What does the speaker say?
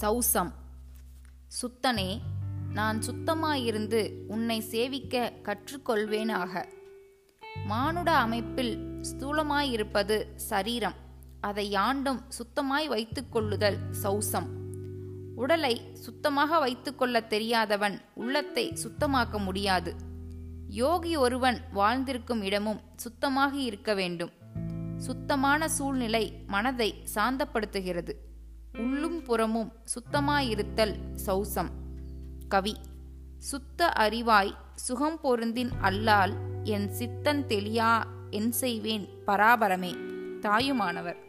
சௌசம். சுத்தனே நான் சுத்தமாயிருந்து உன்னை சேவிக்க கற்றுக்கொள்வேனாக. மானுட அமைப்பில் ஸ்தூலமாயிருப்பது சரீரம். அதை யாண்டும் சுத்தமாய் வைத்துக்கொள்ளுதல் சௌசம். உடலை சுத்தமாக வைத்துக்கொள்ள தெரியாதவன் உள்ளத்தை சுத்தமாக்க முடியாது. யோகி ஒருவன் வாழ்ந்திருக்கும் இடமும் சுத்தமாக இருக்க வேண்டும். சுத்தமான சூழ்நிலை மனதை சாந்தப்படுத்துகிறது. உள்ளும் புறமும் சுத்தமாயிருத்தல் சௌசம். கவி சுத்த அறிவாய் சுகம் பொருந்தின் அல்லால் என் சித்தன் தெளியா என் செய்வேன் பராபரமே. தாயுமானவர்.